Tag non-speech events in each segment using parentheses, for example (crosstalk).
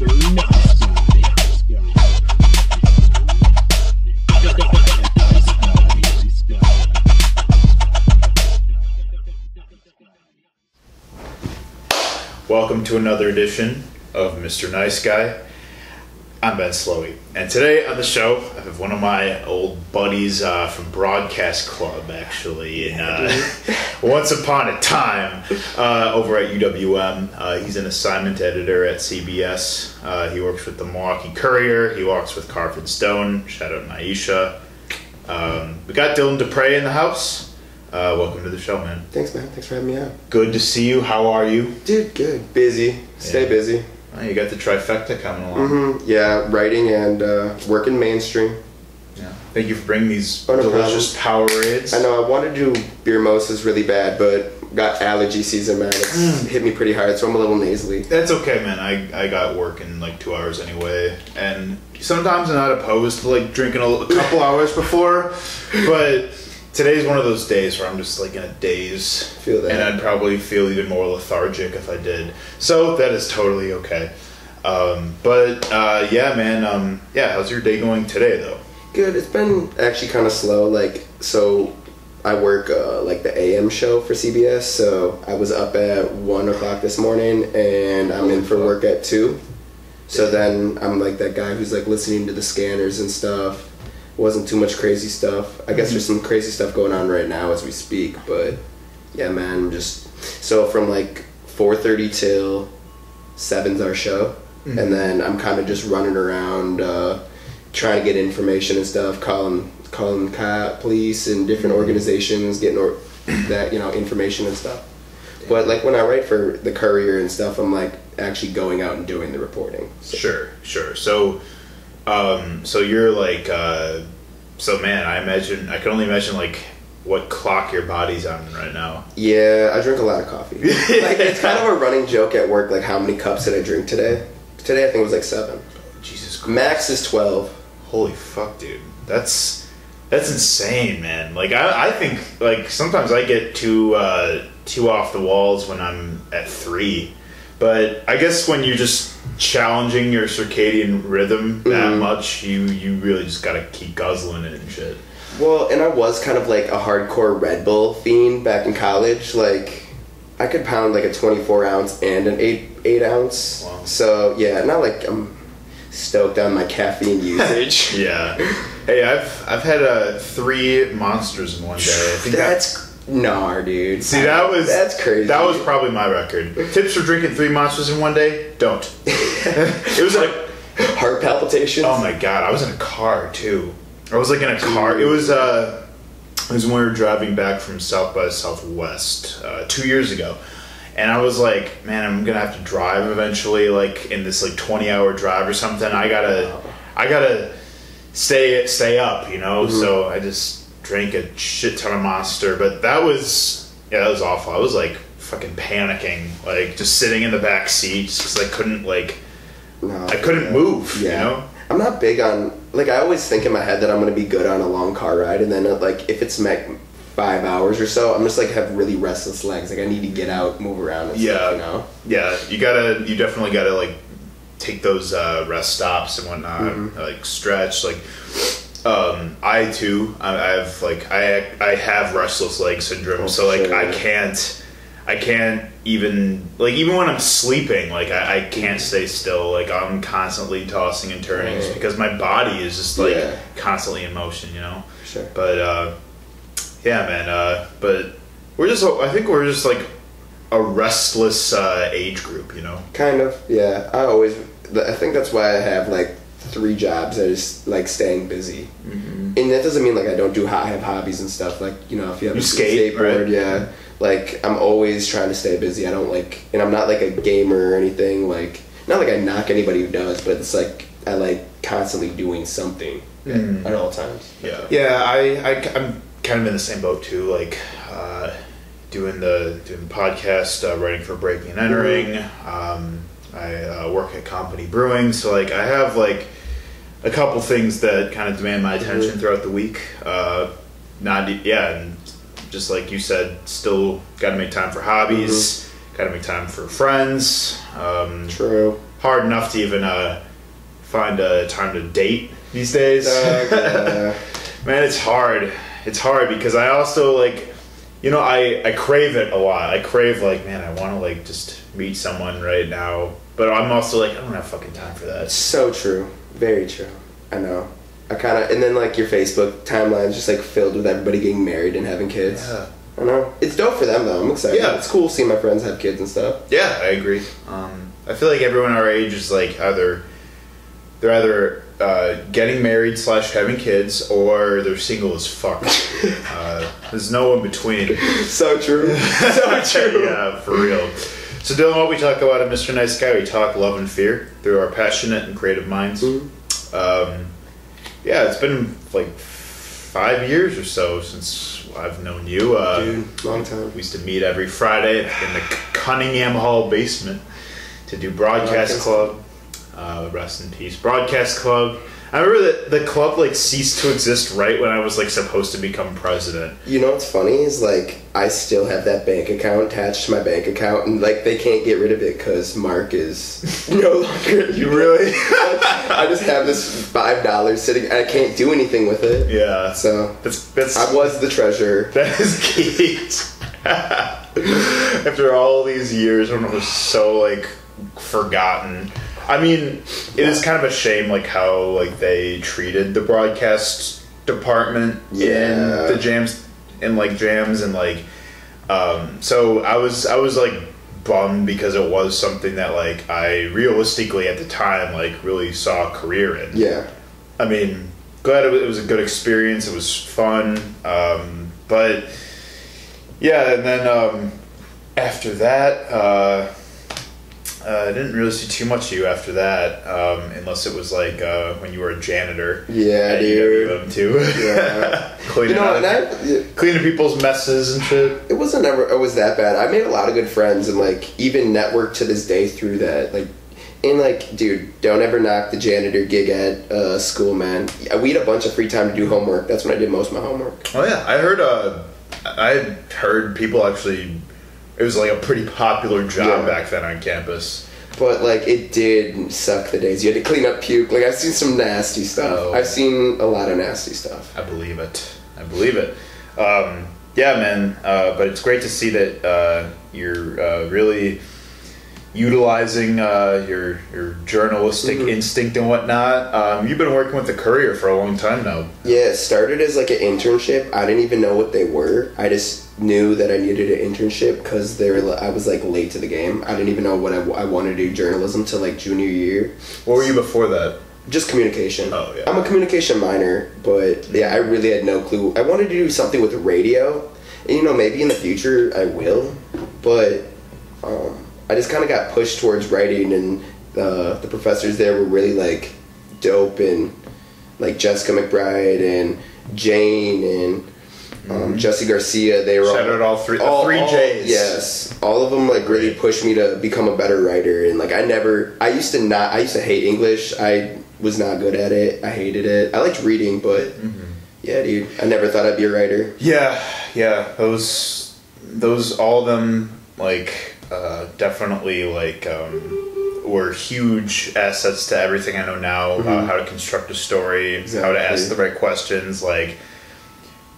Welcome to another edition of Mr. Nice Guy. I'm Ben Slowey, and today on the show I have one of my old buddies uh, from Broadcast Club, actually. And, uh, (laughs) once upon a time, uh, over at UWM, uh, he's an assignment editor at CBS. Uh, he works with the Milwaukee Courier. He works with Carbon Stone. Shout out to Naisha. Um, we got Dylan Dupre in the house. Uh, welcome to the show, man. Thanks, man. Thanks for having me out. Good to see you. How are you? Dude, good. Busy. Stay Yeah. busy. Oh, you got the trifecta coming along. hmm Yeah, writing and uh, working mainstream. Yeah. Thank you for bringing these Oh, no delicious Powerades. I know I wanted to do beer mimosas really bad, but got allergy season, man. It's Mm. hit me pretty hard, so I'm a little nasally. That's okay, man. I, I got work in like two hours anyway, and sometimes I'm not opposed to like drinking a, a couple (laughs) hours before, but today's one of those days where I'm just like in a daze, Feel that. and I'd probably feel even more lethargic if I did. So that is totally okay. Um, but uh, yeah, man. Um, yeah, how's your day going today, though? Good. It's been actually kind of slow. Like, so I work uh, like the AM show for CBS, so I was up at one o'clock this morning, and I'm in for work at two. So then I'm like that guy who's like listening to the scanners and stuff. Wasn't too much crazy stuff. I guess there's mm-hmm. some crazy stuff going on right now as we speak, but yeah, man, I'm just so from like 4:30 till seven's our show, mm-hmm. and then I'm kind of just running around uh, trying to get information and stuff, calling calling cop, police and different mm-hmm. organizations, getting or- that you know information and stuff. But like when I write for the Courier and stuff, I'm like actually going out and doing the reporting. So, Sure, sure. So, um, so you're like, uh, so man, I imagine I can only imagine like what clock your body's on right now. Yeah, I drink a lot of coffee. (laughs) like it's kind of a running joke at work. Like how many cups did I drink today? Today I think it was like seven. Jesus Christ. Max is twelve. Holy fuck, dude. That's that's insane, man. Like I, I think like sometimes I get too uh, too off the walls when I'm at three, but I guess when you're just challenging your circadian rhythm that Mhm. much, you you really just gotta keep guzzling it and shit. Well, and I was kind of like a hardcore Red Bull fiend back in college. Like, I could pound like a 24 ounce and an 8 8 ounce. Wow. So, yeah, not like I'm stoked on my caffeine usage. (laughs) Yeah. Hey, I've I've had uh, three monsters in one day. I That's nah, dude. see that was That's crazy. That was probably my record. Tips for drinking three monsters in one day? Don't. (laughs) it was like heart palpitations. oh my god, I was in a car too. I was like in a car. It was uh, it was when we were driving back from South by Southwest uh, two years ago. And I was like, man, I'm gonna have to drive eventually, like in this like 20 hour drive or something. I gotta, I gotta stay stay up, you know. So I just drank a shit ton of Monster, but that was yeah, that was awful. I was like fucking panicking, like just sitting in the back seat because I couldn't like No, I couldn't move, you Yeah. know. I'm not big on like I always think in my head that I'm gonna be good on a long car ride, and then uh, like if it's like five hours or so, I'm just like have really restless legs. Like I need to get out, move around, and Yeah. stuff, you know. Yeah, you gotta, you definitely gotta like take those uh, rest stops and whatnot, Mm-hmm. like stretch. Like, um, I too, I, have like I I have restless leg syndrome, Oh, so like sure. I can't, I can't even like even when I'm sleeping, like I, I can't stay still. Like I'm constantly tossing and turning Right. because my body is just like Yeah. constantly in motion, you know. Sure. But uh, yeah, man. Uh, but we're just, I think we're just like a restless uh, age group, you know. Kind of, yeah. I always, I think that's why I have like three jobs. I just like staying busy, Mm-hmm. and that doesn't mean like I don't do. I have hobbies and stuff. Like you know, if you have You a skate, skateboard, right? yeah. Like I'm always trying to stay busy. I don't like, and I'm not like a gamer or anything. Like not like I knock anybody who does, but it's like I like constantly doing something Mm. at all times. Yeah, yeah. I, I am kind of in the same boat too. Like uh, doing the doing the podcast, uh, writing for Breaking and Entering. Um, I uh, work at Company Brewing, so like I have like a couple things that kind of demand my attention Mhm. throughout the week. Uh, not yeah, and just like you said, still got to make time for hobbies. Got to make time for friends. Um, True. hard enough to even uh, find a time to date these days. Uh, (laughs) Man, it's hard. It's hard because I also like, you know, I I crave it a lot. I crave like, man, I want to like just meet someone right now, but I'm also like, I don't have fucking time for that. so true. Very true. I know. I kind of, and then like your Facebook timeline is just like filled with everybody getting married and having kids. Yeah. I know. It's dope for them though. I'm excited. Yeah. It's cool seeing my friends have kids and stuff. Yeah, I agree. Um, I feel like everyone our age is like either they're either uh, getting married slash having kids or they're single as fuck. (laughs) uh, there's no in between. So true. (laughs) so true. yeah, for real. So Dylan, what we talk about at Mr. Nice Guy, we talk love and fear through our passionate and creative minds. Mhm. Um, yeah, it's been like five years or so since I've known you. Uh, Dude, long time. we used to meet every Friday in the Cunningham Hall basement to do Broadcast Broadcast. Club. Uh, rest in peace, Broadcast Club. I remember that the club like ceased to exist right when I was like supposed to become president. You know what's funny is like I still have that bank account attached to my bank account, and like they can't get rid of it because Mark is (laughs) no longer. You (laughs) really? I just have this five dollars sitting. I can't do anything with it. yeah. So That's that's I was the treasurer. (laughs) that is key. After all these years, when it was so like forgotten. I mean, it is kind of a shame like how like they treated the broadcast department Yeah. in the jams in like jams and like um so I was I was like bummed because it was something that like I realistically at the time like really saw a career in. Yeah. I mean, glad it was, it was a good experience. It was fun, um, but yeah, and then um, after that, uh, uh, I didn't really see too much of you after that, um, unless it was like uh, when you were a janitor. Yeah, dude. UWM too. Yeah. (laughs) cleaning You know, out- I, cleaning people's messes and shit. it wasn't ever it was that bad. I made a lot of good friends and like even network to this day through that. Like and like, dude, don't ever knock the janitor gig at uh, school, man. We had a bunch of free time to do homework. That's when I did most of my homework. Oh yeah, I heard. Uh, I heard people actually. It was like a pretty popular job Yeah. back then on campus. But like, it did suck the days. You had to clean up puke. Like I've seen some nasty stuff. Oh. I've seen a lot of nasty stuff. I believe it. I believe it. Um, yeah, man. Uh, but it's great to see that uh, you're uh, really utilizing uh, your your journalistic Mhm. instinct and whatnot. Um, you've been working with the Courier for a long time now. Yeah, it started as like an internship. I didn't even know what they were. I just knew that I needed an internship because they were. I was like late to the game. I didn't even know what I, I wanted to do journalism till like junior year. What were you before that? Just communication. Oh, yeah. I'm a communication minor, but yeah, I really had no clue. I wanted to do something with radio, and you know maybe in the future I will, but um, I just kind of got pushed towards writing, and uh, the professors there were really like dope, and like Jessica McBride and Jane and. Um, Jessie Garcia, they were Mm-hmm. Shout out all three- the three Js. Yes, all of them like really pushed me to become a better writer, and like I never, I used to not, I used to hate English. I was not good at it. I hated it. I liked reading, but Mm-hmm. yeah, dude, I never thought I'd be a writer. Yeah, yeah. Those, those, all of them, like, uh, definitely, like, um, were huge assets to everything I know now about how to construct a story, how to ask the right questions. Like,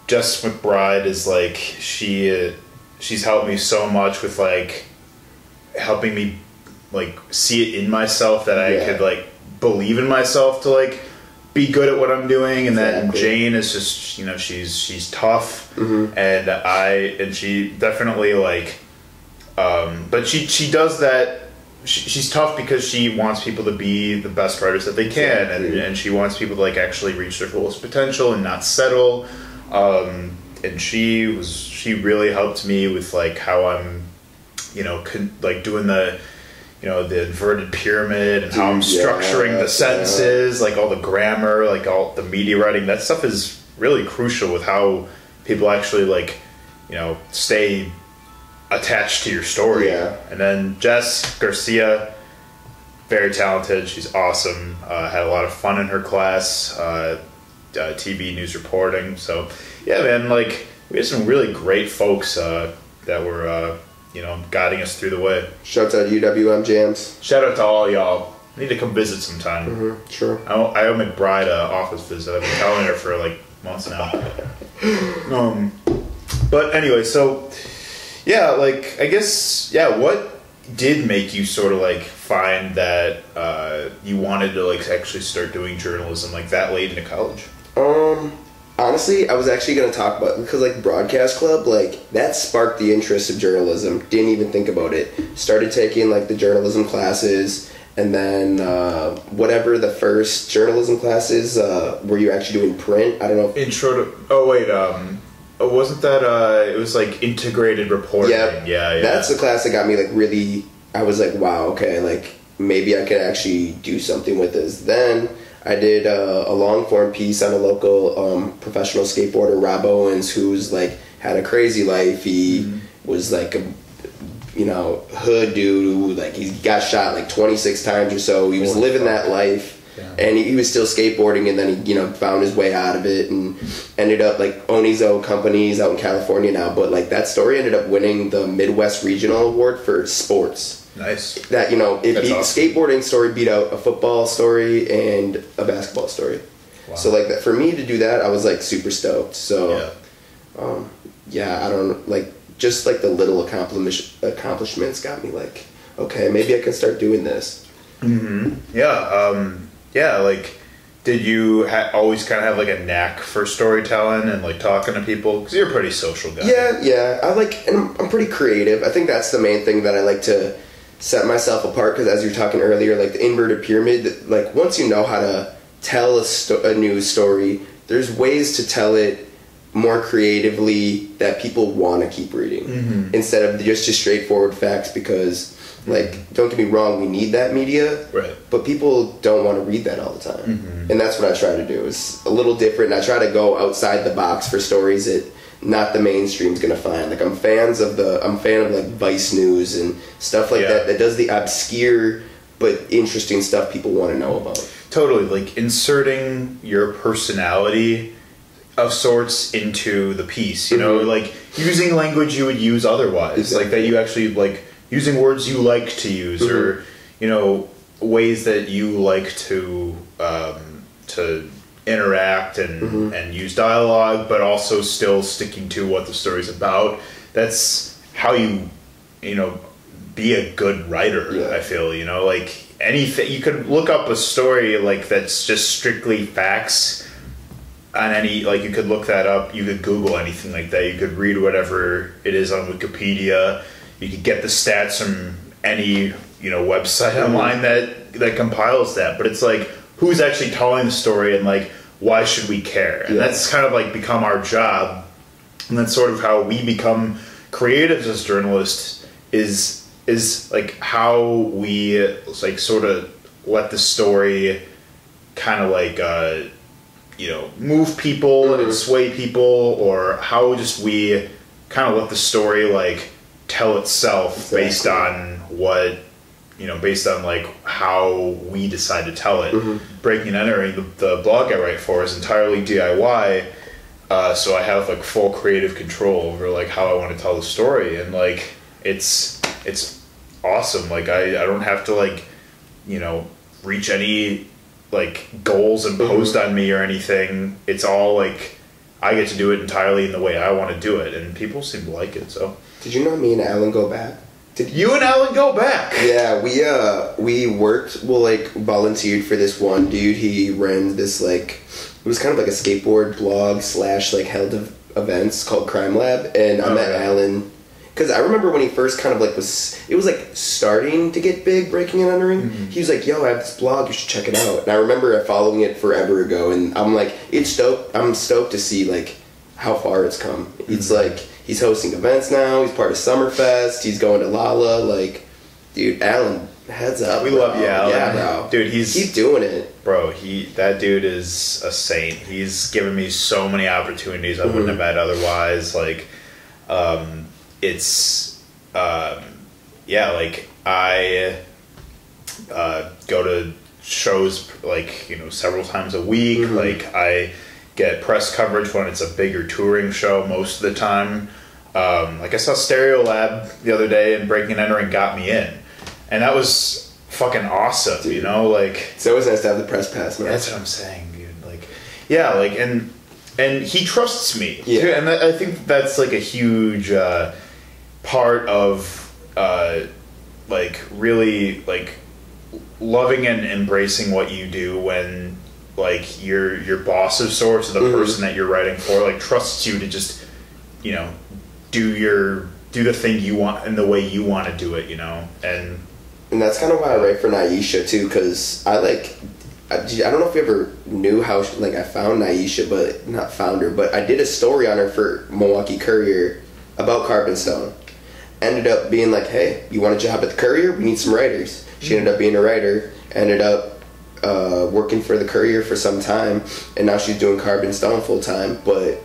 Jess McBride is like she, uh, she's helped me so much with like helping me like see it in myself that I Yeah. could like believe in myself to like be good at what I'm doing and then Exactly. Jane is just you know she's she's tough Mhm. and I and she definitely like um but she she does that she, she's tough because she wants people to be the best writers that they can and, and she wants people to like actually reach their fullest potential and not settle. Um and she was she really helped me with like how I'm you know con- like doing the you know the inverted pyramid and how I'm structuring yeah. the sentences like all the grammar like all the media writing. That stuff is really crucial with how people actually like you know stay attached to your story Yeah. and then Jess Garcia very talented she's awesome uh, had a lot of fun in her class uh, uh, TV news reporting so yeah man like we had some really great folks uh, that were uh, you know guiding us through the way. Shout out to UWM Jams. Shout out to all y'all. I need to come visit sometime. Mm-hmm. Sure. I owe, I owe McBride a office visit. I've been telling her for like months now. (laughs) Um, but anyway, so yeah, like I guess yeah. What did make you sort of like find that uh, you wanted to like actually start doing journalism like that late into college? Um, honestly, I was actually going to talk about because like broadcast club, like that sparked the interest of journalism. Didn't even think about it. Started taking like the journalism classes, and then uh, whatever the first journalism classes uh, were you actually doing print? I don't know. Intro to oh wait um oh, wasn't that uh it was like integrated reporting yeah, yeah yeah That's the class that got me like really. I was like, wow, okay, like maybe I could actually do something with this. Then I did uh, a long form piece on a local um, professional skateboarder, Rob Owens, who's like had a crazy life. He Mm-hmm. was like a you know hood dude who like he got shot like 26 times or so. He was living that life. Yeah. And he, he was still skateboarding, and then he, you know, found his way out of it, and ended up like owning his own companies out in California now. But like that story ended up winning the Midwest Regional Award for sports nice that you know it That's beat awesome. skateboarding story beat out a football story and a basketball story Wow. so like that for me to do that i was like super stoked so yeah um yeah i don't like just like the little accomplish- accomplishments got me like okay maybe i can start doing this Yeah, um, yeah. Like, did you ha- always kind of have like a knack for storytelling and like talking to people? Because you're a pretty social guy. Yeah, yeah. I like, and I'm, I'm pretty creative. I think that's the main thing that I like to set myself apart. Because as you were talking earlier, like the inverted pyramid, like once you know how to tell a, sto- a news story, there's ways to tell it more creatively that people want to keep reading mm-hmm. instead of just just straightforward facts. Because, like, don't get me wrong, we need that media, Right. but people don't want to read that all the time and that's what i try to do It's a little different i try to go outside the box for stories that not the mainstream's gonna find like i'm fans of the i'm fan of like vice news and stuff like Yeah. that that does the obscure but interesting stuff people want to know about Totally. Like inserting your personality of sorts into the piece. You know, Mhm. like using language you would use otherwise. Exactly. Like that you actually like using words you like to use, or you know, ways that you like to um, to interact and and use dialogue, but also still sticking to what the story's about. That's how you you know be a good writer. Yeah. I feel you know like anything you could look up a story like that's just strictly facts on any like you could look that up you could google anything like that you could read whatever it is on wikipedia you could get the stats from any you know website online that that compiles that but it's like who's actually telling the story and like why should we care and Yeah. that's kind of like become our job and that's sort of how we become creatives as journalists is is like how we like sort of let the story kind of like uh you know move people and Mhm. sway people or how just we kind of let the story like tell itself based on what you know based on like how we decide to tell it breaking and entering the, the blog i write for is entirely diy uh, so I have like full creative control over like how I want to tell the story, and like it's it's awesome. Like I I don't have to like you know reach any like goals imposed on me or anything. It's all like I get to do it entirely in the way I want to do it, and people seem to like it. So did you know me and alan go back did you and Alan go back. Yeah, we uh we worked well like volunteered for this one dude. He ran this like it was kind of like a skateboard blog slash like held ev- events called Crime Lab, and I Oh, met yeah. Alan because I remember when he first kind of like was it was like starting to get big, breaking and entering. Mm-hmm. He was like, "Yo, I have this blog. You should check it out." And I remember following it forever ago, and I'm like, it's stoked. I'm stoked to see like how far it's come. It's Mm-hmm. like he's hosting events now. He's part of Summerfest. He's going to Lolla. Like, dude, Alan, heads up. We bro. love you, Alan. Yeah, bro. Dude, he's- keep doing it. Bro, he that dude is a saint. He's given me so many opportunities I wouldn't have had otherwise. Like, um, it's um, yeah, like I uh, go to shows like you know several times a week. Like I get press coverage when it's a bigger touring show most of the time. Um, like I saw Stereolab the other day, and Breaking and Entering got me in, and that was fucking awesome. You know, like It's always nice to have the press pass, man. that's what I'm saying, dude. Like, yeah, like, and and he trusts me. Yeah. too, and I I think that's like a huge uh, part of uh, like really like loving and embracing what you do when like your your boss of sorts or the Mhm. person that you're writing for like trusts you to just you know do your do the thing you want in the way you want to do it you know and And that's kind of why I write for Naisha too, because I like. I, I don't know if you ever knew how like I found Naisha, but not found her, but I did a story on her for Milwaukee Courier about Carbon Stone. Ended up being like, hey, you want a job at the Courier? We need some writers. She ended up being a writer. Ended up uh, working for the Courier for some time, and now she's doing Carbon Stone full time. But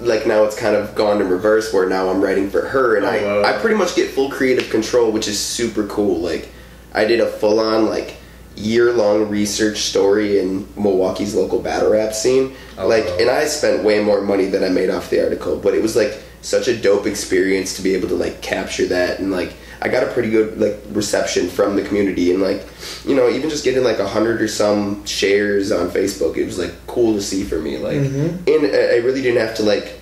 like now it's kind of gone in reverse, where now I'm writing for her, and Oh, I wow. I pretty much get full creative control, which is super cool. Like I did a full on like year long research story in Milwaukee's local battle rap scene. Oh, like wow. and I spent way more money than I made off the article, but it was like such a dope experience to be able to like capture that and like I got a pretty good like reception from the community and like you know even just getting like a hundred or some shares on Facebook it was like cool to see for me like Mm-hmm. and I really didn't have to like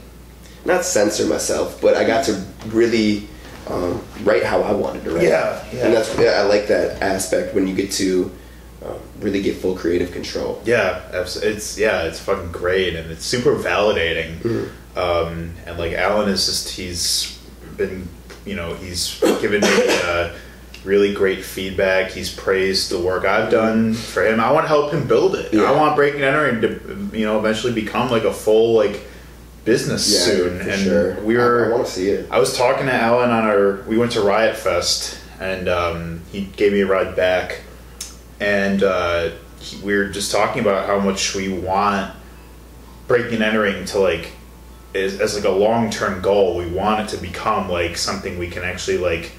not censor myself but I got to really um, write how I wanted to write Yeah, yeah. and that's yeah, I like that aspect when you get to um, really get full creative control Yeah, abs- it's yeah, it's fucking great, and it's super validating. Um, and like Alan is just he's been you know he's given me uh, really great feedback. He's praised the work I've done for him. I want to help him build it. Yeah. I want Breaking and Entering to you know eventually become like a full like business yeah soon. for and sure we were I, I want to see it I was talking to Alan on our. We went to Riot Fest, and um, he gave me a ride back, and uh, he, we were just talking about how much we want breaking and entering to like as, as like a long term goal. We want it to become like something we can actually like,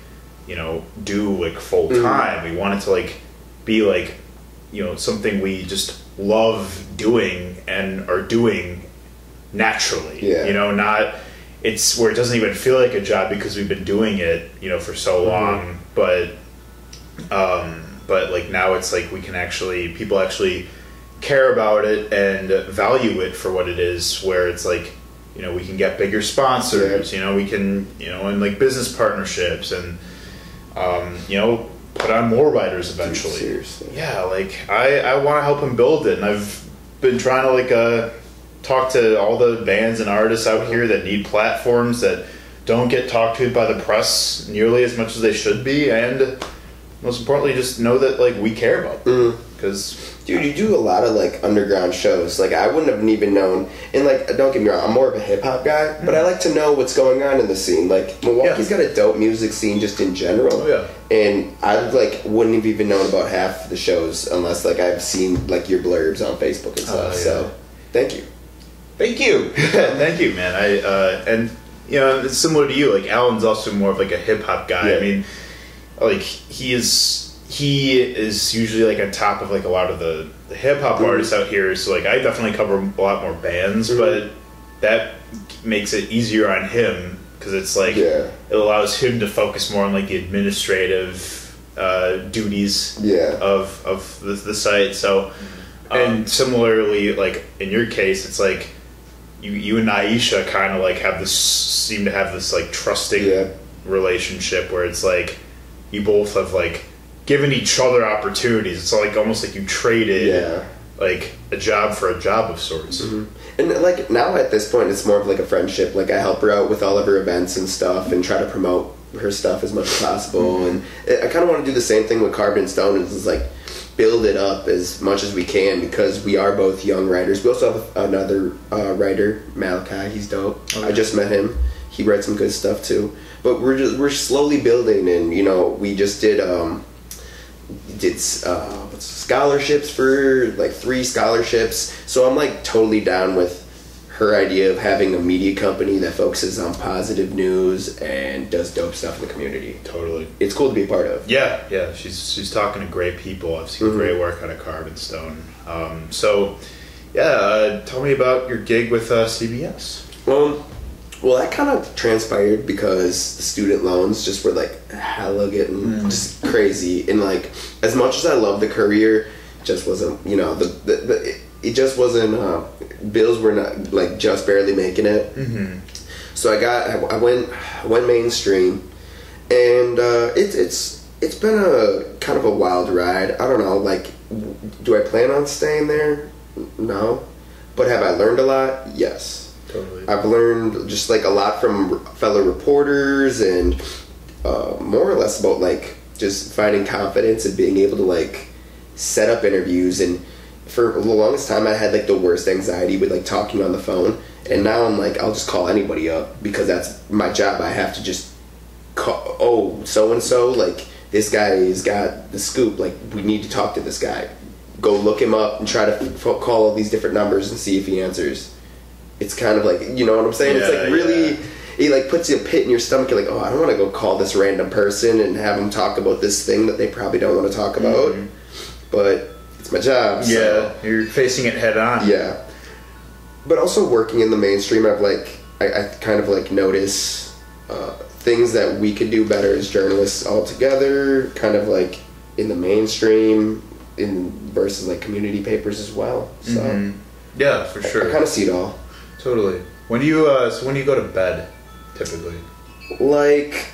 you know, do like full time. We want it to like be like, you know, something we just love doing and are doing naturally. Yeah. You know, not it's where it doesn't even feel like a job because we've been doing it, you know, for so Mm-hmm. long. But um but like now it's like we can actually people actually care about it and value it for what it is where it's like you know we can get bigger sponsors you know we can you know and like business partnerships and um, you know put on more writers eventually. seriously. yeah like i i want to help him build it and i've been trying to like uh talk to all the bands and artists out here that need platforms that don't get talked to by the press nearly as much as they should be and most importantly just know that like we care about them. Because Dude, you do a lot of like underground shows. Like I wouldn't have even known. And like, don't get me wrong, I'm more of a hip hop guy, but I like to know what's going on in the scene. Like Milwaukee's got a dope music scene just in general. Oh, yeah. And I like wouldn't have even known about half the shows unless like I've seen like your blurbs on Facebook and stuff. Oh, yeah. So, thank you. Thank you, (laughs) thank you, man. I uh, and you know it's similar to you. Like Alan's also more of like a hip hop guy. Yeah. I mean, like he is he is usually like on top of like a lot of the, the hip hop Mhm. artists out here. So like I definitely cover a lot more bands, Mhm. but that makes it easier on him because it's like Yeah. it allows him to focus more on like the administrative uh, duties Yeah. of of the, the site. So, and similarly, like in your case, it's like you you and Aisha kind of like have this seem to have this like trusting Yeah. relationship where it's like you both have like given each other opportunities. It's like almost like you traded Yeah. like a job for a job of sorts. And like now at this point, it's more of like a friendship. Like I help her out with all of her events and stuff, and try to promote her stuff as much as possible. And I I kind of want to do the same thing with Carbon Stone. Is like build it up as much as we can because we are both young writers. We also have another uh, writer, Malachi. He's dope. I just met him. He writes some good stuff too. But we're just we're slowly building, and you know we just did um, did uh, scholarships for like three scholarships. So I'm like totally down with her idea of having a media company that focuses on positive news and does dope stuff in the community. Totally. It's cool to be a part of. Yeah, yeah, she's she's talking to great people. I've seen Mhm. great work out of Carbon Stone. Um, so, yeah, uh, tell me about your gig with uh, CBS. Um, Well, that kind of transpired because the student loans just were like hella getting just crazy, and like as much as I love the career, just wasn't you know the, the, the it, it just wasn't uh, bills were not like just barely making it. Mm-hmm. So I got I, I went I went mainstream, and uh, it's it's it's been a kind of a wild ride. I don't know like do I plan on staying there? No, but have I learned a lot? Yes. Totally. I've learned just like a lot from fellow reporters and uh, more or less about like just finding confidence and being able to like set up interviews. And for the longest time I had like the worst anxiety with like talking on the phone. And now I'm like I'll just call anybody up because that's my job. I have to just call oh so and so like this guy's got the scoop. Like we need to talk to this guy. Go look him up and try to f- call all these different numbers and see if he answers it's kind of like you know what I'm saying. it's like really, yeah. it like puts you a pit in your stomach. You're like, oh, I don't want to go call this random person and have them talk about this thing that they probably don't want to talk about. But it's my job. so- Yeah, you're facing it head on. yeah. But also working in the mainstream, I've like I, I kind of like notice uh, things that we could do better as journalists all together. Kind of like in the mainstream, in versus like community papers as well. So Mhm. Yeah, for sure. I sure. kind of see it all. Totally. When do you uh, so when do you go to bed typically? like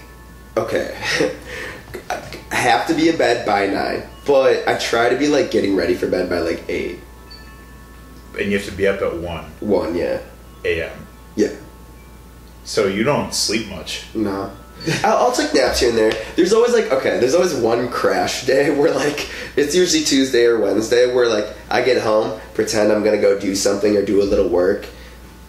okay (laughs) i have to be in bed by nine but i try to be like getting ready for bed by like eight And you have to be up at one one yeah a.m. yeah So you don't sleep much. no I'll, I'll take naps here and there there's always like okay there's always one crash day (laughs) where like it's usually tuesday or wednesday where like i get home pretend i'm gonna go do something or do a little work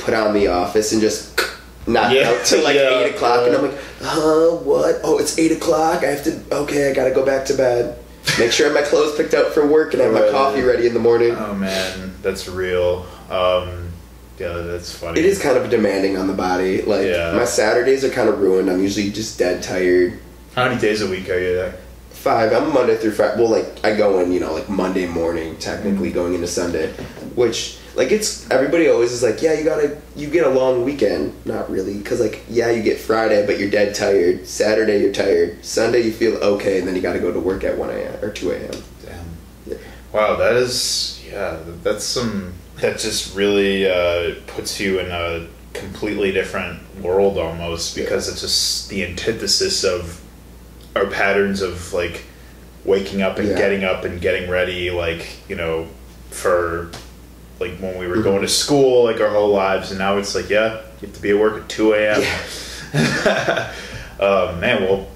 put on the office and just knock Yeah, out till like (laughs) yeah, 8 o'clock and i'm like huh? What? Oh it's 8 o'clock. I have to okay i gotta go back to bed. Make sure my clothes picked out for work and have my coffee ready in the morning. Oh man, that's real. Um, yeah, that's funny. it is kind of demanding on the body. Like my saturdays are kind of ruined. I'm usually just dead tired. How many days a week are you there? five. I'm monday through friday. Well like i go in you know like monday morning technically going into sunday which like it's everybody always is like yeah you gotta you get a long weekend not really because like yeah you get friday but you're dead tired saturday you're tired sunday you feel okay and then you gotta go to work at 1 a.m or 2 a.m Damn. Yeah. Wow, that is yeah. That's some that just really uh, puts you in a completely different world almost because it's just the antithesis of our patterns of like waking up and Yeah. getting up and getting ready like you know for like when we were Mhm. going to school like our whole lives and now it's like yeah you have to be at work at 2 a.m (laughs) um, man well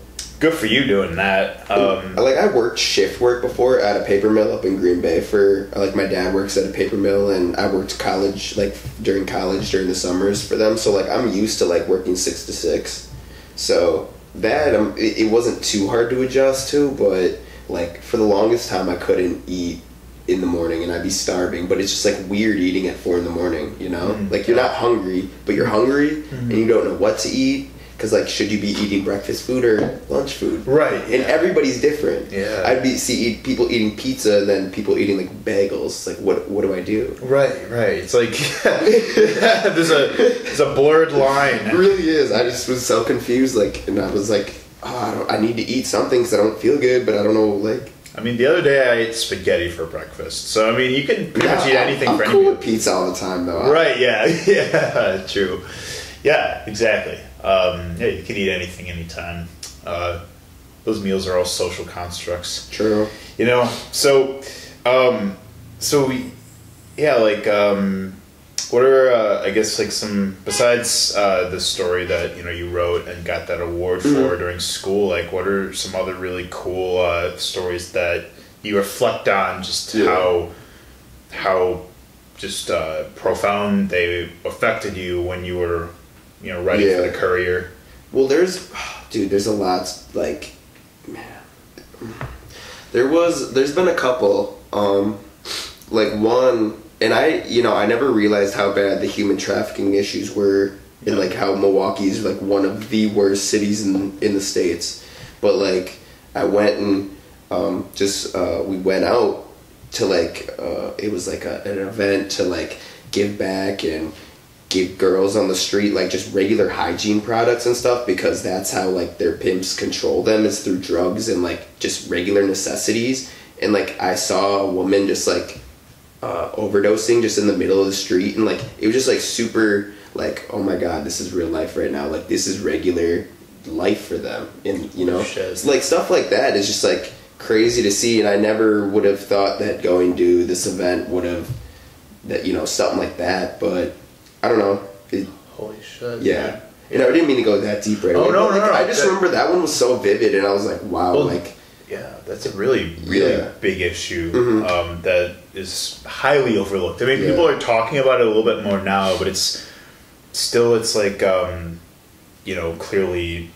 good for you doing that. Um, like I worked shift work before at a paper mill up in Green Bay for like my dad works at a paper mill and I worked college like during college during the summers for them. So like I'm used to like working six to six. So that um, it wasn't too hard to adjust to but like for the longest time I couldn't eat in the morning and I'd be starving but it's just like weird eating at four in the morning you know Mm. like you're not hungry but you're hungry and you don't know what to eat because like should you be eating breakfast food or lunch food right and yeah. everybody's different. Yeah. I'd be see eat, people eating pizza and then people eating like bagels. Like what what do I do? Right, right. It's like (laughs) there's a there's a blurred line. It really is. I just was so confused. Like and I was like, oh, I don't. I need to eat something because I don't feel good, but I don't know. Like I mean, the other day I ate spaghetti for breakfast. So I mean, you can pretty much eat anything I'm for cool any with pizza all the time though. Right? Yeah, (laughs) yeah. True. Yeah, exactly. Um, yeah, you can eat anything anytime. Uh, those meals are all social constructs. True. You know, so, um, so we, yeah, like, um, what are, uh, I guess, like some, besides uh, the story that, you know, you wrote and got that award for Mhm. during school, like, what are some other really cool uh, stories that you reflect on just Yeah. how, how just uh, profound they affected you when you were, you know, writing for the Courier? Well, there's, (sighs) dude, there's a lot. Like, man, there was, there's been a couple. Um, like one, and I, you know, I never realized how bad the human trafficking issues were, and like how Milwaukee's like one of the worst cities in in the states. But like, I went and um, just uh, we went out to like uh, it was like a, an event to like give back and give girls on the street like just regular hygiene products and stuff because that's how like their pimps control them is through drugs and like just regular necessities and like i saw a woman just like uh, overdosing just in the middle of the street and like it was just like super like oh my god this is real life right now like this is regular life for them and you know Shit. like stuff like that is just like crazy to see and i never would have thought that going to this event would have that you know something like that but i don't know it, Holy shit. yeah you know i didn't mean to go that deep right Oh, away, no, like, no, no, i just that- remember that one was so vivid and i was like wow Well, like Yeah, that's a really, really Yeah. big issue Mhm. um, that is highly overlooked. I mean, Yeah. people are talking about it a little bit more now, but it's still, it's like, um, you know, clearly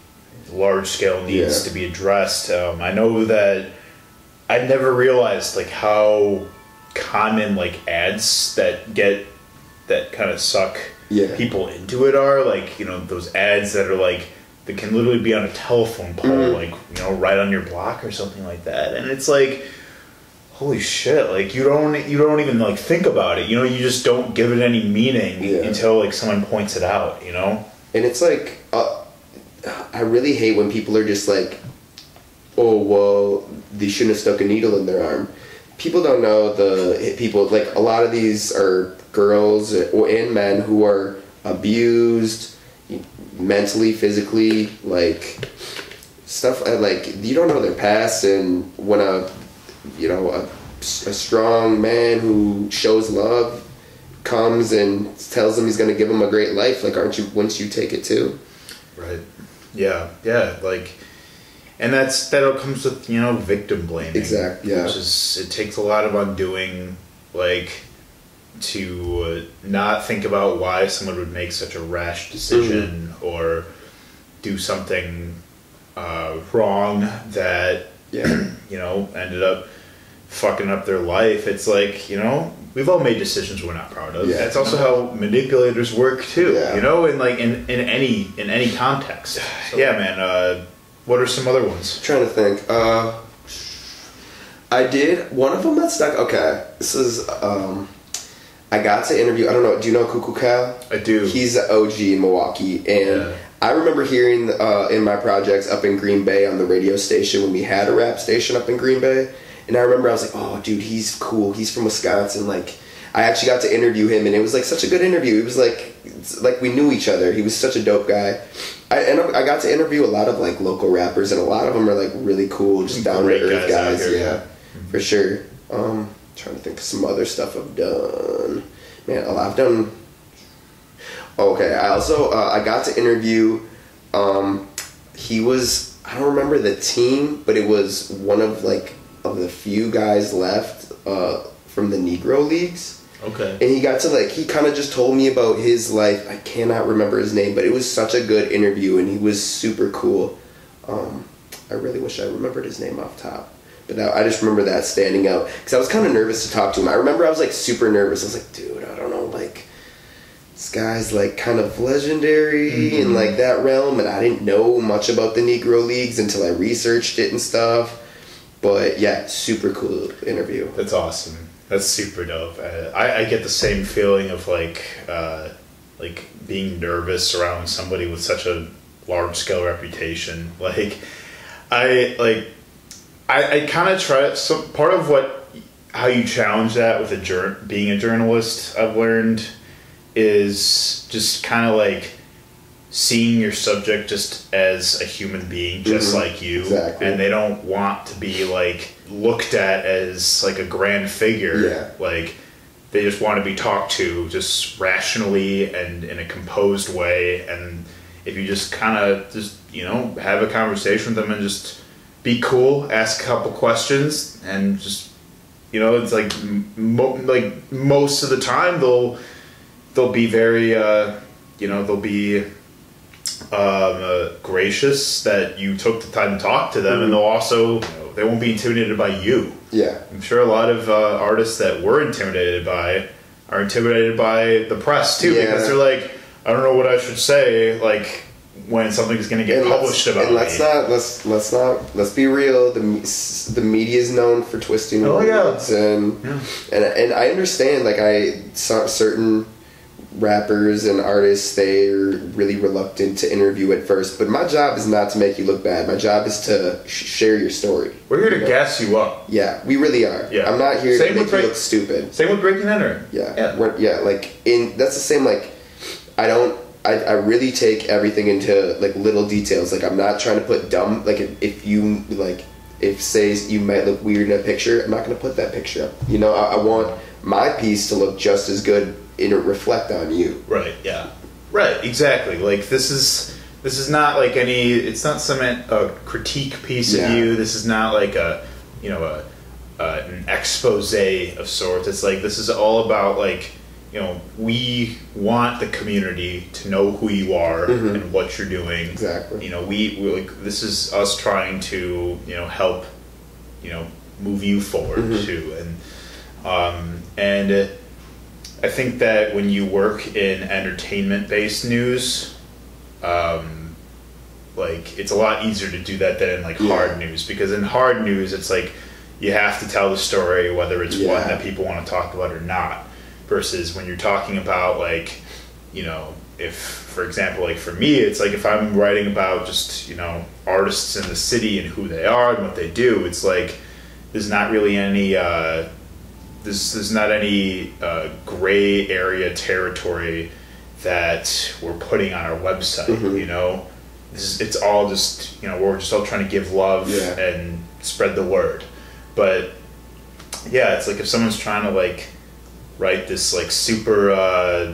large scale needs Yeah. to be addressed. Um, I know that I never realized like how common like ads that get that kind of suck Yeah. people into it are like you know those ads that are like that can literally be on a telephone pole Mhm. like you know right on your block or something like that and it's like holy shit like you don't you don't even like think about it you know you just don't give it any meaning Yeah. until like someone points it out you know And it's like, uh, I really hate when people are just like, oh, well, they shouldn't have stuck a needle in their arm. People don't know the people, like, a lot of these are girls or and men who are abused mentally, physically, like, stuff uh, like, you don't know their past, and when a, you know, a, a strong man who shows love comes and tells him he's going to give him a great life like aren't you once you take it too right yeah yeah like and that's that all comes with you know victim blaming Exactly. yeah. which is it takes a lot of undoing like to not think about why someone would make such a rash decision Mm-hmm. or do something uh, wrong that yeah you know ended up fucking up their life it's like you know we've all made decisions we're not proud of Yeah. that's also how manipulators work too Yeah. you know in like in, in any in any context (sighs) so, yeah man uh, what are some other ones trying to think uh i did one of them that stuck okay this is um i got to interview i don't know do you know Coo Coo Cal i do he's the og in milwaukee and Yeah. i remember hearing uh, in my projects up in green bay on the radio station when we had a rap station up in green bay and i remember i was like oh dude he's cool he's from wisconsin like i actually got to interview him and it was like such a good interview it was like like we knew each other he was such a dope guy I, and I got to interview a lot of like local rappers, and a lot of them are like really cool, just down to earth guys guys. yeah, for sure. Um, trying to think of some other stuff I've done. Man, a I've done. Okay, I also uh, I got to interview. Um, he was I don't remember the team, but it was one of like of the few guys left uh, from the Negro leagues. Okay. And he got to like he kind of just told me about his life. I cannot remember his name but it was such a good interview and he was super cool. Um, i really wish i remembered his name off top but that, i just remember that standing out. Because i was kind of nervous to talk to him. I remember i was like super nervous. I was like dude i don't know like this guy's like kind of legendary in like that realm and i didn't know much about the negro leagues until i researched it and stuff but yeah super cool interview That's awesome. That's super dope. I, I get the same feeling of like uh, like being nervous around somebody with such a large scale reputation. (laughs) Like I like I, I kind of try some part of what how you challenge that with a jour- being a journalist. I've learned is just kind of like seeing your subject just as a human being, just Mhm. like you, Exactly. and they don't want to be like looked at as like a grand figure. Yeah. Like they just want to be talked to just rationally and in a composed way. And if you just kind of just you know have a conversation with them and just be cool, ask a couple questions, and just you know it's like mo- like most of the time they'll they'll be very uh, you know they'll be um, uh, gracious that you took the time to talk to them, and they'll also you know, they won't be intimidated by you. yeah I'm sure a lot of uh, artists that we're intimidated by are intimidated by the press too, Yeah. because they're like, I don't know what I should say, like when something's going to get And published let's, about and let's me. not let's let's not let's be real. The the media is known for twisting Oh, yeah. words, and Yeah. and and I understand. Like I certain rappers and artists they're really reluctant to interview at first but my job is not to make you look bad my job is to sh- share your story We're here to You know? gas you up. yeah we really are Yeah. i'm not here Same to make with you look stupid Same with breaking entering. yeah Yeah. We're- yeah like in that's the same like i don't I, I really take everything into like little details like i'm not trying to put dumb like if, if you like if say you might look weird in a picture i'm not going to put that picture up you know I, I want my piece to look just as good and reflect on you Right. Yeah. Right. Exactly. Like this is this is not like any. It's not some a critique piece Yeah. of you. This is not like a you know a uh, an expose of sorts. It's like this is all about like you know we want the community to know who you are Mhm. and what you're doing. Exactly. You know we, we like this is us trying to you know help you know move you forward Mhm. too and um, and uh, I think that when you work in entertainment based news, um, like it's a lot easier to do that than in like Yeah. hard news because in hard news it's like you have to tell the story whether it's one that people want to talk about or not versus when you're talking about like you know if for example like for me it's like if i'm writing about just you know artists in the city and who they are and what they do it's like there's not really any uh, there's, there's not any uh, gray area territory that we're putting on our website Mhm. you know this is, it's all just you know we're just all trying to give love Yeah. and spread the word but yeah it's like if someone's trying to like write this like super uh,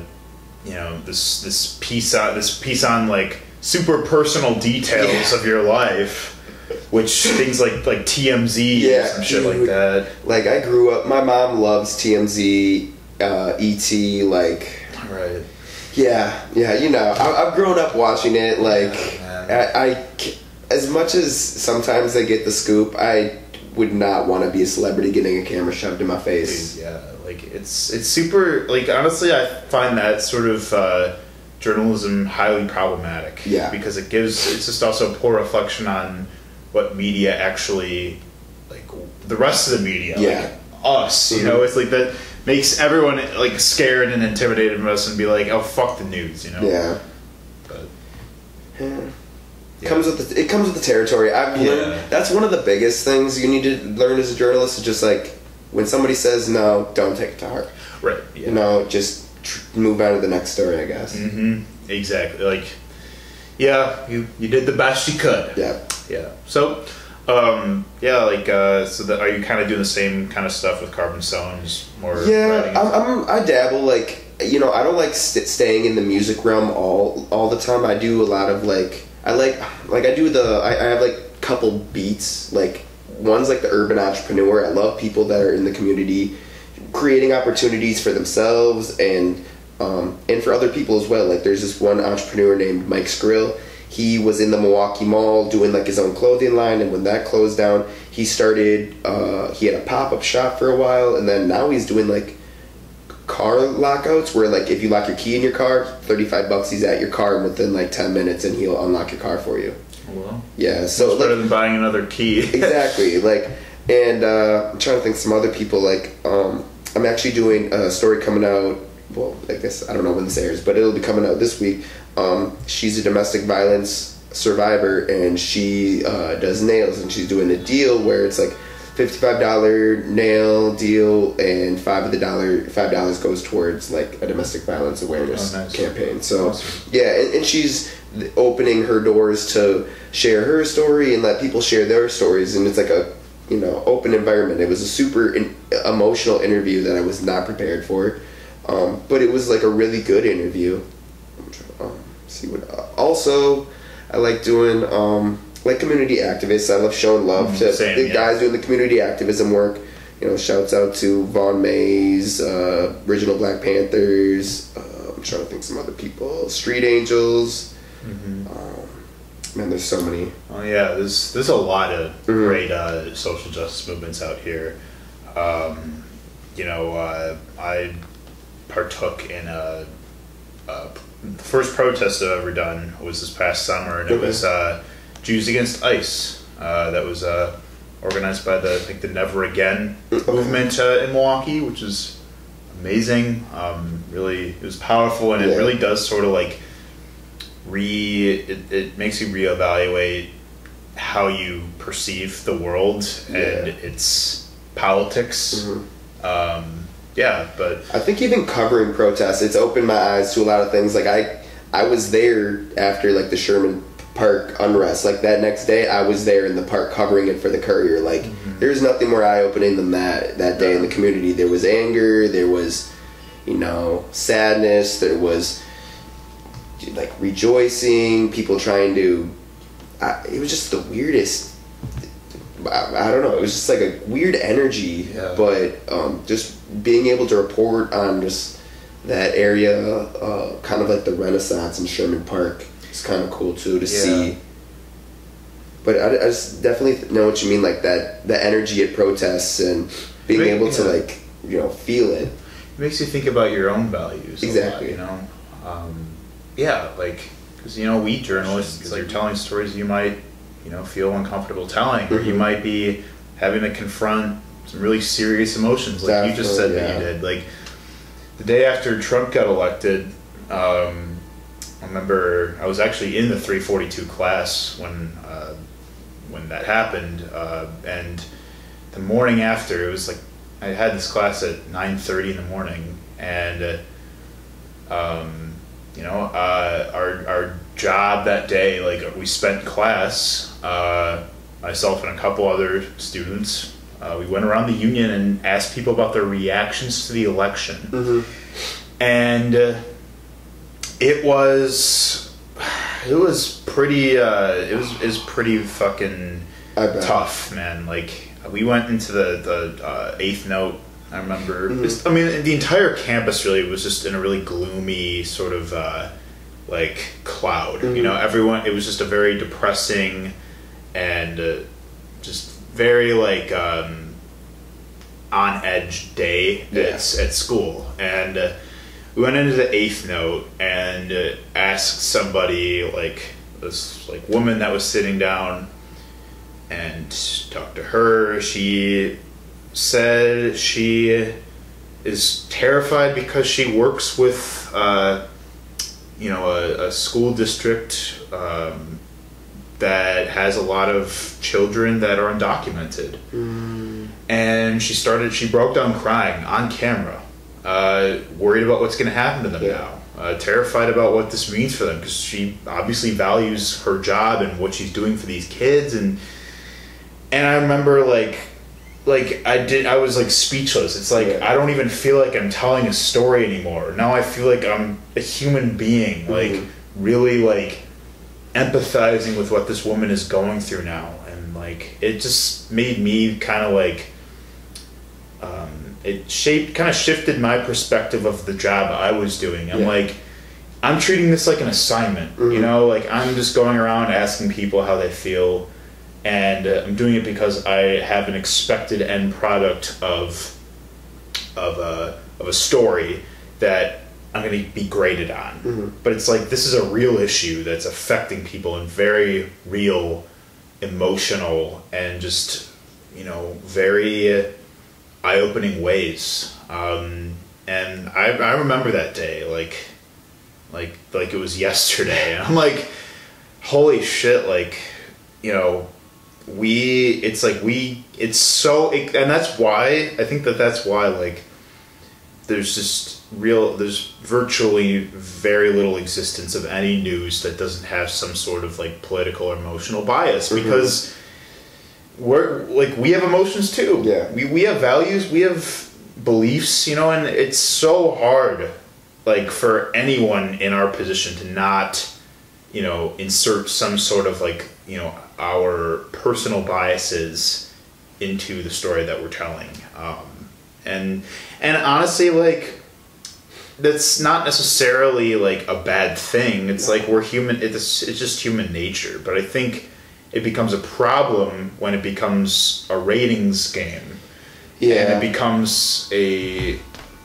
you know this this piece on this piece on like super personal details Yeah. of your life which things like like TMZ Yeah, some shit like that like i grew up my mom loves tmz uh, et like right Yeah, yeah, you know, I, I've grown up watching it. Like, Yeah. I, I as much as sometimes I get the scoop, I would not want to be a celebrity getting a camera shoved in my face. Dude, yeah like it's it's super like honestly i find that sort of uh, journalism highly problematic Yeah. because it gives it's just also a poor reflection on what media actually like the rest of the media Yeah. like us you Mhm. know it's like that makes everyone like scared and intimidated of us and be like oh fuck the news you know Yeah. but Yeah. Yeah. Comes with the, it comes with the territory. I've Yeah. learned that's one of the biggest things you need to learn as a journalist. Is just like when somebody says no, don't take it to heart. right yeah You know, just tr- move on to the next story. I guess. hmm exactly like yeah you you did the best you could Yeah. Yeah. So, um, yeah, like, uh, so that are you kind of doing the same kind of stuff with Carbon Stones? More. Yeah. I'm, I'm. I dabble. Like you know, I don't like st- staying in the music realm all all the time. I do a lot of like. I like like I do the. I, I have like couple beats. Like one's like the urban entrepreneur. I love people that are in the community, creating opportunities for themselves and um, and for other people as well. Like there's this one entrepreneur named Mike Skrill. He was in the Milwaukee Mall doing like his own clothing line, and when that closed down, he started. Uh, he had a pop up shop for a while, and then now he's doing like car lockouts where like if you lock your key in your car, thirty five bucks, he's at your car and within like ten minutes, and he'll unlock your car for you. well, Yeah, so better than buying another key. (laughs) (laughs) exactly like and uh, i'm trying to think some other people like um, i'm actually doing a story coming out well i guess i don't know when this airs but it'll be coming out this week um, she's a domestic violence survivor and she uh, does nails and she's doing a deal where it's like $55 nail deal and five of the dollar five dollars goes towards like a domestic violence awareness Oh, nice. campaign so Awesome. yeah and, and she's opening her doors to share her story and let people share their stories and it's like a you know open environment it was a super in, emotional interview that i was not prepared for um, but it was like a really good interview I'm trying to, um, see what uh, also i like doing um, like community activists i love showing love Mm, to same, the yeah. guys doing the community activism work you know shouts out to Vaun Mayes uh, original black panthers uh, i'm trying to think some other people street angels Mhm. um, man, there's so many. Oh yeah, there's there's a lot of Mhm. great uh, social justice movements out here. Um, you know, uh, I partook in a, a the first protest I've ever done was this past summer, and it was uh, Jews Against ICE. Uh, that was uh, organized by the I think the Never Again Okay. movement uh, in Milwaukee, which is amazing. Um, really, it was powerful, and it really does sort of like re. It, it makes you reevaluate how you perceive the world and Yeah. its politics. Mhm. Um, yeah, but I think even covering protests, it's opened my eyes to a lot of things. Like I, I was there after like the Sherman Park unrest. Like that next day, I was there in the park covering it for the Courier. Like mm-hmm. there's nothing more eye opening than that. That day in the community, there was anger, there was, you know, sadness, there was like rejoicing, people trying to. I, it was just the weirdest. I, I don't know. It was just like a weird energy, Yeah. but um, just being able to report on just that area, uh, kind of like the Renaissance in Sherman Park, is kind of cool too to Yeah. see. But I, I just definitely know what you mean, like that the energy at protests and being Right, able to like you know feel it. it makes you think about your own values. a lot, Exactly. you know, um, yeah, like because you know we journalists like you're telling stories you might you know feel uncomfortable telling, or you Mhm. might be having to confront some really serious emotions, like you just said Definitely, that you did. Like the day after Trump got elected, um, I remember I was actually in the 342 class when uh, when that happened, uh, and the morning after it was like I had this class at 9:30 in the morning, and uh, um, you know uh, our our job that day, like we spent class, uh, myself and a couple other students. Uh, we went around the union and asked people about their reactions to the election Mm-hmm. and uh, it was it was pretty uh, it was it was pretty fucking tough man like we went into the the uh, eighth note I remember Mhm. I mean the entire campus really was just in a really gloomy sort of uh, like cloud you Mhm. know everyone it was just a very depressing and uh, just very like um, on edge day Yeah. at, at school and uh, we went into the eighth note and uh, asked somebody like this like woman that was sitting down and talked to her she said she is terrified because she works with uh, you know a, a school district um, that has a lot of children that are undocumented. Mm, and she started she broke down crying on camera uh, worried about what's going to happen to them Yeah. now uh, terrified about what this means for them because she obviously values her job and what she's doing for these kids. And and i remember like like i did i was like speechless it's like Yeah. i don't even feel like i'm telling a story anymore now i feel like i'm a human being like Mhm. really like empathizing with what this woman is going through now and like it just made me kind of like um, it shaped kind of shifted my perspective of the job i was doing i'm Yeah. like i'm treating this like an assignment you Mhm. know like i'm just going around asking people how they feel and uh, i'm doing it because i have an expected end product of of a, of a story that i'm going to be graded on. Mhm. but it's like this is a real issue that's affecting people in very real emotional and just you know very eye-opening ways. Um, and I, I remember that day like like like it was yesterday. And (laughs) i'm like holy shit like you know we it's like we it's so and that's why i think that that's why like there's just real there's virtually very little existence of any news that doesn't have some sort of like political or emotional bias Mhm. because we're like we have emotions too Yeah. we, we have values we have beliefs you know and it's so hard like for anyone in our position to not you know insert some sort of like you know our personal biases into the story that we're telling. Um, and and honestly like that's not necessarily like a bad thing. It's like we're human it's, it's just human nature. But i think it becomes a problem when it becomes a ratings game. Yeah. and it becomes a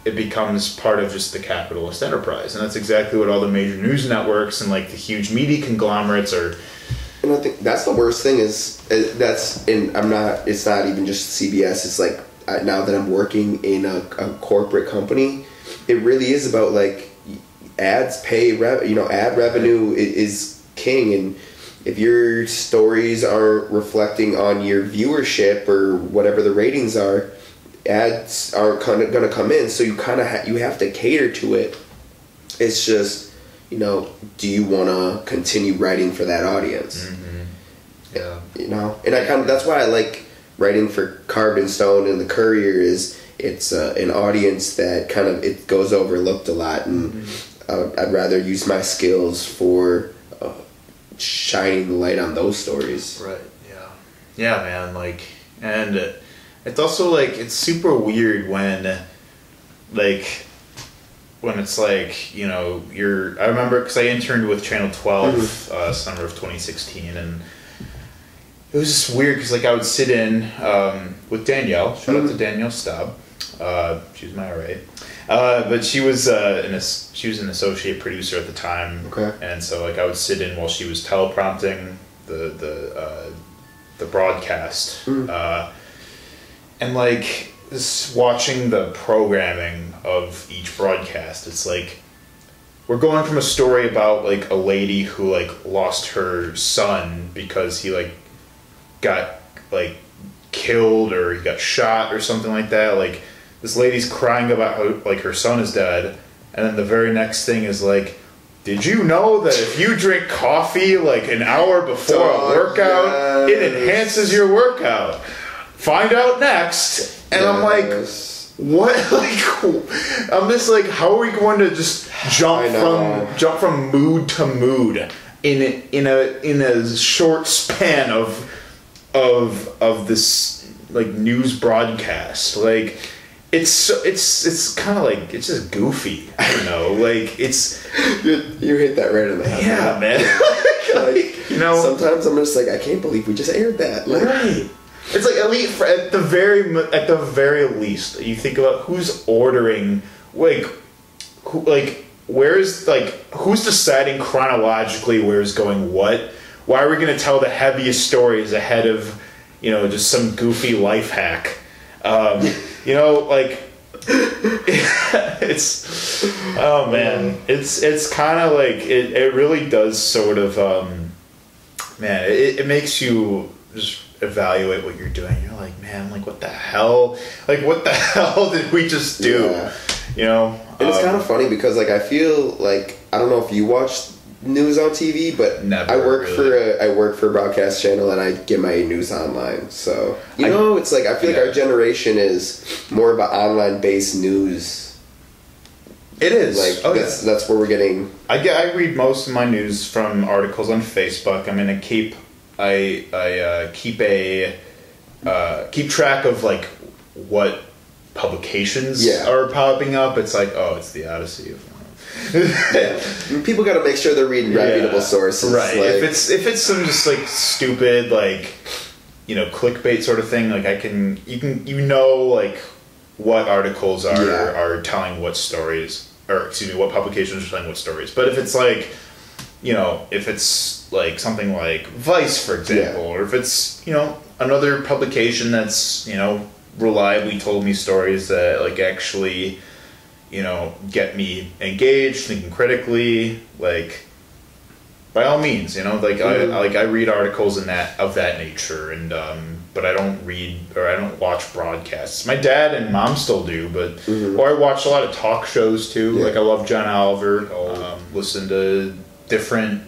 it becomes part of just the capitalist enterprise. And that's exactly what all the major news networks and like the huge media conglomerates are And I think that's the worst thing is, is that's and I'm not. It's not even just CBS. It's like I, now that I'm working in a, a corporate company, it really is about like ads pay rev, you know ad revenue is king and if your stories aren't reflecting on your viewership or whatever the ratings are ads are kind of going to come in so you kind of ha- you have to cater to it it's just you know do you want to continue writing for that audience Yeah. you know and i kind of that's why i like writing for carbon stone and the courier is it's uh, an audience that kind of it goes overlooked a lot and uh, i'd rather use my skills for uh, shining the light on those stories Right. Yeah. Yeah, man. Like, and it's also like it's super weird when, like, when it's like you know you're. I remember because I interned with Channel 12 uh, summer of 2016, and it was just weird because like I would sit in um, with Danielle. Shout out to Danielle Staub. Uh, she was my RA. Uh, but she was uh, an as- she was an associate producer at the time, Okay. and so like I would sit in while she was teleprompting the the uh, the broadcast, uh, and like watching the programming of each broadcast. It's like we're going from a story about like a lady who like lost her son because he like got like killed or he got shot or something like that. Like this lady's crying about how like her son is dead, and then the very next thing is like, did you know that if you drink coffee like an hour before Oh, a workout, it enhances your workout? Find out next. And I'm like, Yes. what? (laughs) Like, I'm just like, how are we going to just jump from jump from mood to mood in a, in a in a short span of of of this like news broadcast? Like, it's so, it's it's kind of like it's just goofy. (laughs) I don't know. Like, it's (laughs) you, you hit that right in the head yeah, man. like you know, sometimes i'm just like i can't believe we just aired that like Right. It's like at least at the very at the very least, you think about who's ordering like who like where's like who's deciding chronologically where's going what? Why are we going to tell the heaviest stories ahead of you know just some goofy life hack? Um, (laughs) you know, like (laughs) it's oh man, it's it's kind of like it. It really does sort of um, man. It, it makes you just evaluate what you're doing. You're like, man, like what the hell? Like what the (laughs) hell did we just do? Yeah. You know, And it's Um, kind of funny because like I feel like I don't know if you watch news on TV, but Never, I work really. for a I work for a broadcast channel and I get my news online. So you I- know, it's like I feel Yeah. like our generation is more about online based news. it is Like oh, that's yeah. that's where we're getting. I get I read most of my news from articles on Facebook. I'm gonna keep I I uh, keep a uh, keep track of like what publications Yeah. are popping up. It's like oh, it's the Odyssey. Of. People got to make sure they're reading reputable Yeah. sources. right? Like, if it's if it's some just like stupid like you know clickbait sort of thing, like I can you can you know like what articles are Yeah. are telling what stories or excuse me what publications are telling what stories. But if it's like you know if it's like something like Vice for example, or if it's you know another publication that's you know reliably told me stories that like actually you know get me engaged thinking critically like by all means you know like. I like I read articles in that of that nature and um but I don't read or I don't watch broadcasts my dad and mom still do but Mhm. or I watch a lot of talk shows too Yeah. like I love John Oliver I'll um, listen to different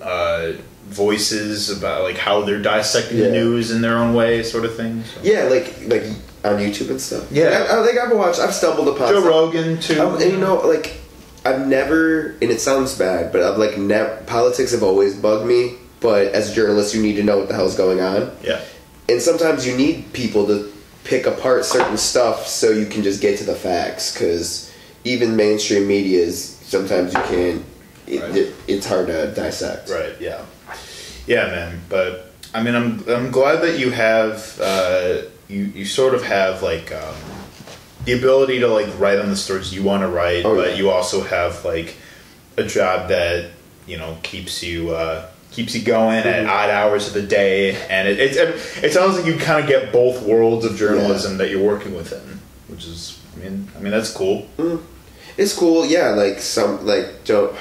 uh voices about like how they're dissecting the news in their own way sort of thing so. yeah, like like on YouTube and stuff. Yeah. I, I think I've watched. I've stumbled upon Joe some- Rogan too Um, and you know, like I've never, and it sounds bad, but I've like never. Politics have always bugged me. But as a journalist, you need to know what the hell's going on, yeah and sometimes you need people to pick apart certain stuff so you can just get to the facts. Because even mainstream media is sometimes you can't. It, Right. it, it's hard to dissect. Right. Yeah. Yeah, man. But I mean, I'm I'm glad that you have uh, you you sort of have like um, the ability to like write on the stories you want to write, Oh, but yeah. you also have like a job that you know keeps you uh, keeps you going at odd hours of the day, and it it, it sounds like you kind of get both worlds of journalism that you're working within, which is I mean I mean that's cool. It's cool, yeah. Like some, like Joe.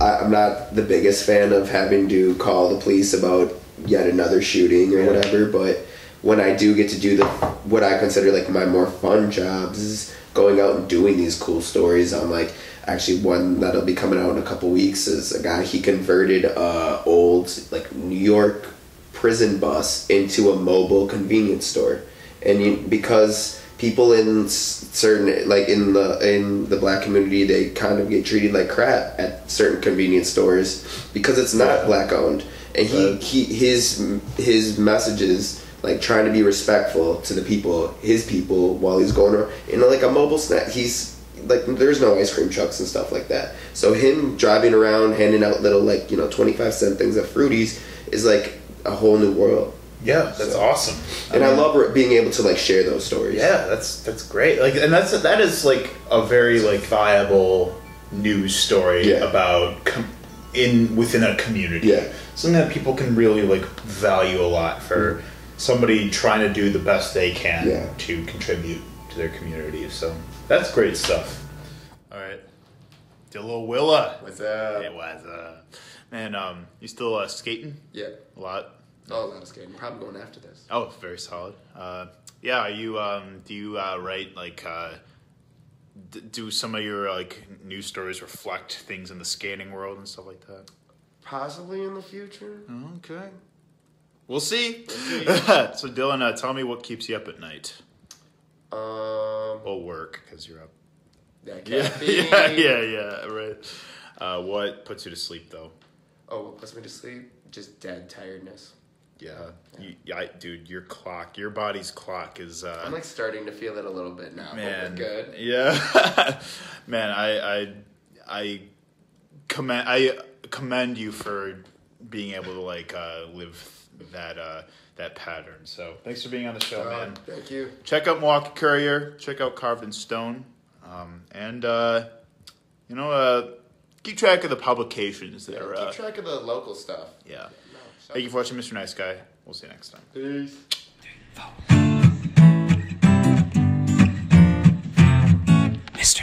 I, I'm not the biggest fan of having to call the police about yet another shooting or Yeah. whatever, but when I do get to do the what I consider like my more fun jobs is going out and doing these cool stories. I'm like actually one that'll be coming out in a couple weeks is a guy he converted a old like New York prison bus into a mobile convenience store, and you, because people in certain like in the in the black community they kind of get treated like crap at certain convenience stores because it's not Yeah. black owned and he, Right. he his his messages like trying to be respectful to the people his people while he's going around you know like a mobile snack he's like there's no ice cream trucks and stuff like that so him driving around handing out little like you know 25 cent things at fruities is like a whole new world Yeah, that's So- awesome. and I, mean, love being able to like share those stories Yeah, that's that's great. Like, and that's that is like a very like viable news story Yeah. about com- in within a community. Yeah. something that people can really like value a lot for somebody trying to do the best they can Yeah. to contribute to their community. So that's great stuff. All right, Dillo Willa. What's up? It was uh, man. Um, you still uh, skating Yeah. a lot? Oh, of skating. Probably going after this. Oh, very solid. Uh, yeah, are you um, do you uh, write like uh, d- do some of your like news stories reflect things in the skating world and stuff like that? Possibly in the future. Okay, we'll (laughs) see. so, Dylan, uh, tell me what keeps you up at night. Um, Well, work because you're up. that (laughs) caffeine. yeah, yeah, yeah. Right. Uh, what puts you to sleep though? Oh, what puts me to sleep? Just dead tiredness. Yeah, you, I- dude, your clock, your body's clock is. Uh, I'm like starting to feel it a little bit now. man good. yeah (laughs) man i i i commend i commend you for being able to like uh live that uh that pattern so thanks for being on the show Uh, man thank you. check out milwaukee courier check out Carbon Stone um and uh you know uh keep track of the publications There. are Keep uh, track of the local stuff. yeah Thank you for watching Mr. Nice Guy. We'll see you next time. Peace. Mr.